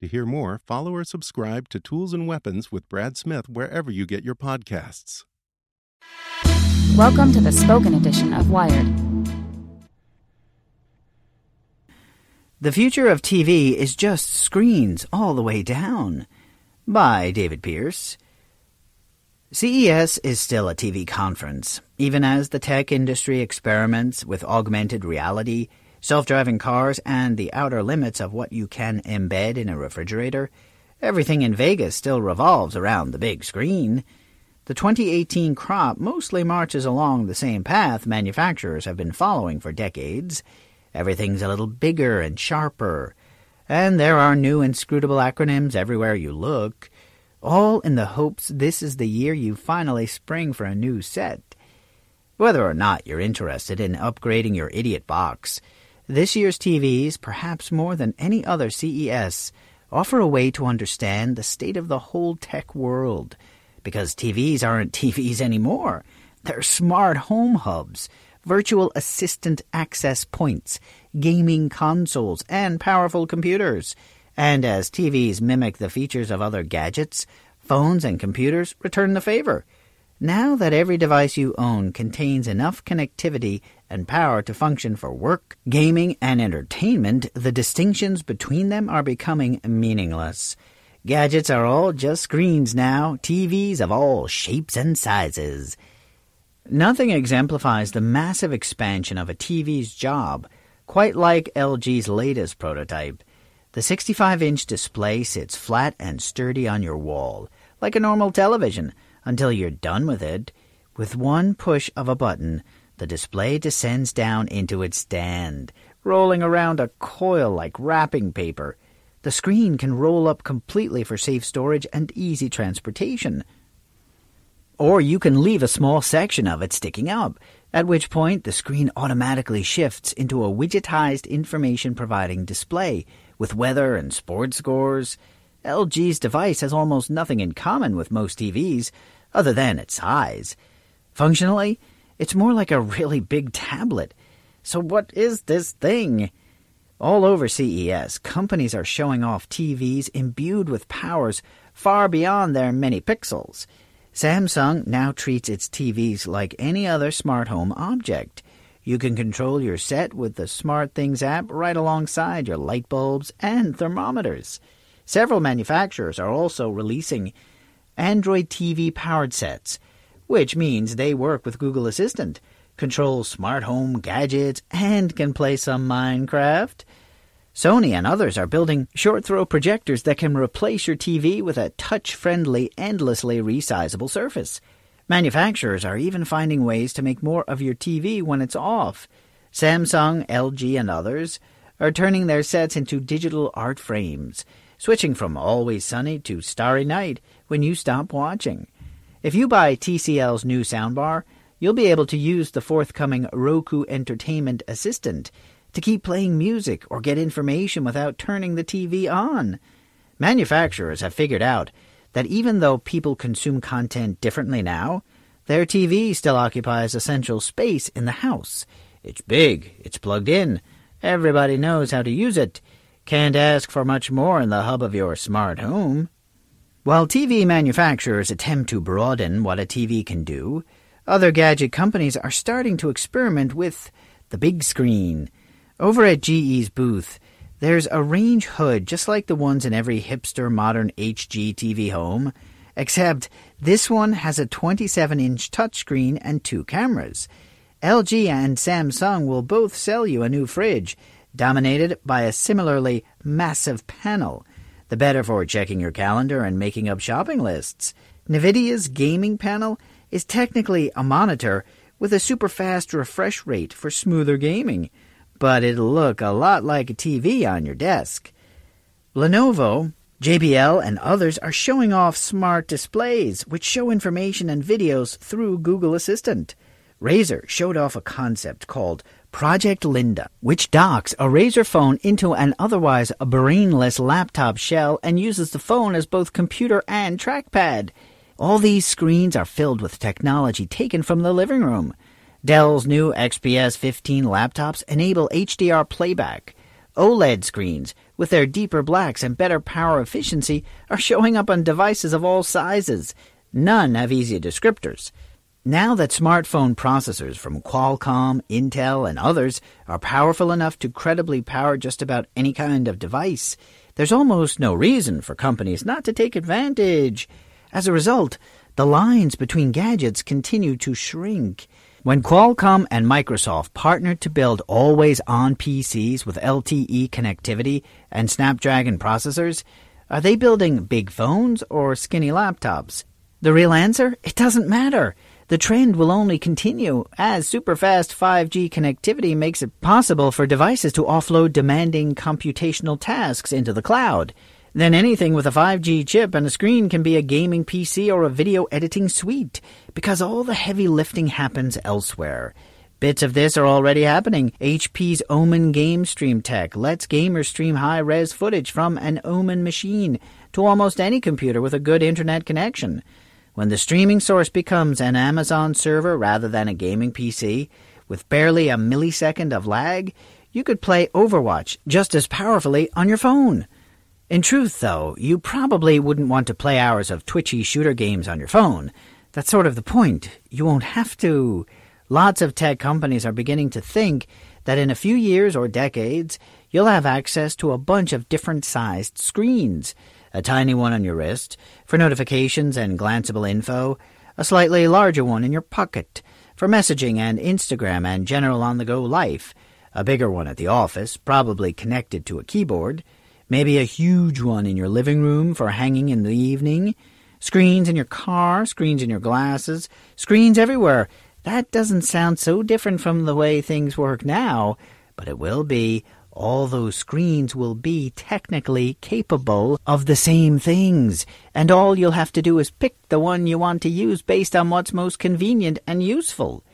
To hear more, follow or subscribe to Tools and Weapons with Brad Smith wherever you get your podcasts. Welcome to the spoken edition of Wired. The Future of TV is Just Screens All the Way Down by David Pierce. CES is still a TV conference, even as the tech industry experiments with augmented reality, self driving cars, and the outer limits of what you can embed in a refrigerator. Everything in Vegas still revolves around the big screen. The 2018 crop mostly marches along the same path manufacturers have been following for decades. Everything's a little bigger and sharper, and there are new inscrutable acronyms everywhere you look, all in the hopes this is the year you finally spring for a new set. Whether or not you're interested in upgrading your idiot box, this year's TVs, perhaps more than any other CES, offer a way to understand the state of the whole tech world – because TVs aren't TVs anymore. They're smart home hubs, virtual assistant access points, gaming consoles, and powerful computers. And as TVs mimic the features of other gadgets, phones and computers return the favor. Now that every device you own contains enough connectivity and power to function for work, gaming, and entertainment, the distinctions between them are becoming meaningless. Gadgets are all just screens now, TVs of all shapes and sizes. Nothing exemplifies the massive expansion of a TV's job quite like LG's latest prototype. The 65 inch display sits flat and sturdy on your wall, like a normal television, until you're done with it. With one push of a button, the display descends down into its stand, rolling around a coil like wrapping paper. The screen can roll up completely for safe storage and easy transportation. Or you can leave a small section of it sticking up, at which point the screen automatically shifts into a widgetized information providing display with weather and sports scores. LG's device has almost nothing in common with most TVs other than its size. Functionally, it's more like a really big tablet. So, what is this thing? All over CES, companies are showing off TVs imbued with powers far beyond their many pixels. Samsung now treats its TVs like any other smart home object. You can control your set with the SmartThings app right alongside your light bulbs and thermometers. Several manufacturers are also releasing Android TV powered sets, which means they work with Google Assistant control smart home gadgets, and can play some Minecraft. Sony and others are building short throw projectors that can replace your TV with a touch friendly, endlessly resizable surface. Manufacturers are even finding ways to make more of your TV when it's off. Samsung, LG, and others are turning their sets into digital art frames, switching from always sunny to starry night when you stop watching. If you buy TCL's new soundbar, you'll be able to use the forthcoming Roku Entertainment Assistant to keep playing music or get information without turning the TV on. Manufacturers have figured out that even though people consume content differently now, their TV still occupies essential space in the house. It's big, it's plugged in, everybody knows how to use it. Can't ask for much more in the hub of your smart home. While TV manufacturers attempt to broaden what a TV can do, other gadget companies are starting to experiment with the big screen. Over at GE's booth, there's a range hood just like the ones in every hipster modern HGTV home, except this one has a 27 inch touchscreen and two cameras. LG and Samsung will both sell you a new fridge, dominated by a similarly massive panel the better for checking your calendar and making up shopping lists. NVIDIA's gaming panel is technically a monitor with a super fast refresh rate for smoother gaming, but it'll look a lot like a TV on your desk. Lenovo, JBL, and others are showing off smart displays which show information and videos through Google Assistant. Razer showed off a concept called Project Linda, which docks a Razer phone into an otherwise brainless laptop shell and uses the phone as both computer and trackpad. All these screens are filled with technology taken from the living room. Dell's new XPS 15 laptops enable HDR playback. OLED screens, with their deeper blacks and better power efficiency, are showing up on devices of all sizes. None have easy descriptors. Now that smartphone processors from Qualcomm, Intel, and others are powerful enough to credibly power just about any kind of device, there's almost no reason for companies not to take advantage. As a result, the lines between gadgets continue to shrink. When Qualcomm and Microsoft partnered to build always on PCs with LTE connectivity and Snapdragon processors, are they building big phones or skinny laptops? The real answer? It doesn't matter. The trend will only continue as superfast 5G connectivity makes it possible for devices to offload demanding computational tasks into the cloud. Then anything with a 5G chip and a screen can be a gaming PC or a video editing suite, because all the heavy lifting happens elsewhere. Bits of this are already happening. HP's Omen Game Stream Tech lets gamers stream high res footage from an Omen machine to almost any computer with a good internet connection. When the streaming source becomes an Amazon server rather than a gaming PC, with barely a millisecond of lag, you could play Overwatch just as powerfully on your phone. In truth, though, you probably wouldn't want to play hours of twitchy shooter games on your phone. That's sort of the point. You won't have to. Lots of tech companies are beginning to think that in a few years or decades, you'll have access to a bunch of different sized screens a tiny one on your wrist. For notifications and glanceable info, a slightly larger one in your pocket. For messaging and Instagram and general on the go life, a bigger one at the office, probably connected to a keyboard, maybe a huge one in your living room for hanging in the evening, screens in your car, screens in your glasses, screens everywhere. That doesn't sound so different from the way things work now, but it will be all those screens will be technically capable of the same things, and all you'll have to do is pick the one you want to use based on what's most convenient and useful.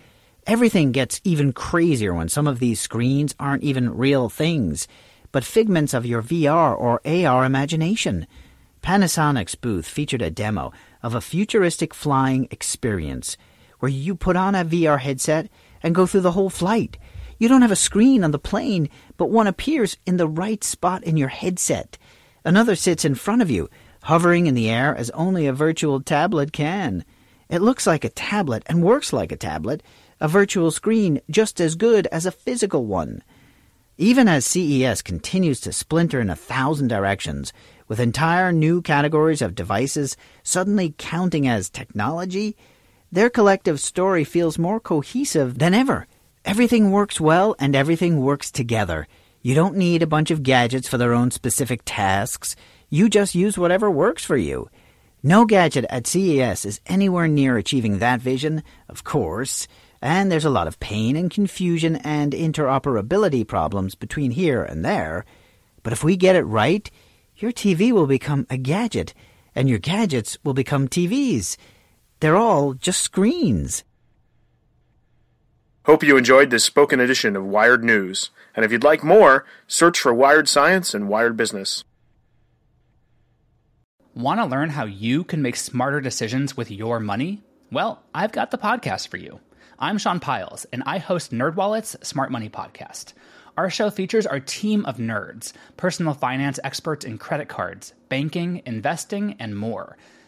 Everything gets even crazier when some of these screens aren't even real things, but figments of your VR or AR imagination. Panasonic's booth featured a demo of a futuristic flying experience where you put on a VR headset and go through the whole flight you don't have a screen on the plane, but one appears in the right spot in your headset. Another sits in front of you, hovering in the air as only a virtual tablet can. It looks like a tablet and works like a tablet, a virtual screen just as good as a physical one. Even as CES continues to splinter in a thousand directions, with entire new categories of devices suddenly counting as technology, their collective story feels more cohesive than ever. Everything works well and everything works together. You don't need a bunch of gadgets for their own specific tasks. You just use whatever works for you. No gadget at CES is anywhere near achieving that vision, of course, and there's a lot of pain and confusion and interoperability problems between here and there. But if we get it right, your TV will become a gadget, and your gadgets will become TVs. They're all just screens. Hope you enjoyed this spoken edition of Wired News. And if you'd like more, search for Wired Science and Wired Business. Want to learn how you can make smarter decisions with your money? Well, I've got the podcast for you. I'm Sean Pyles, and I host NerdWallet's Smart Money Podcast Our show features our team of nerds, personal finance experts in credit cards, banking, investing, and more.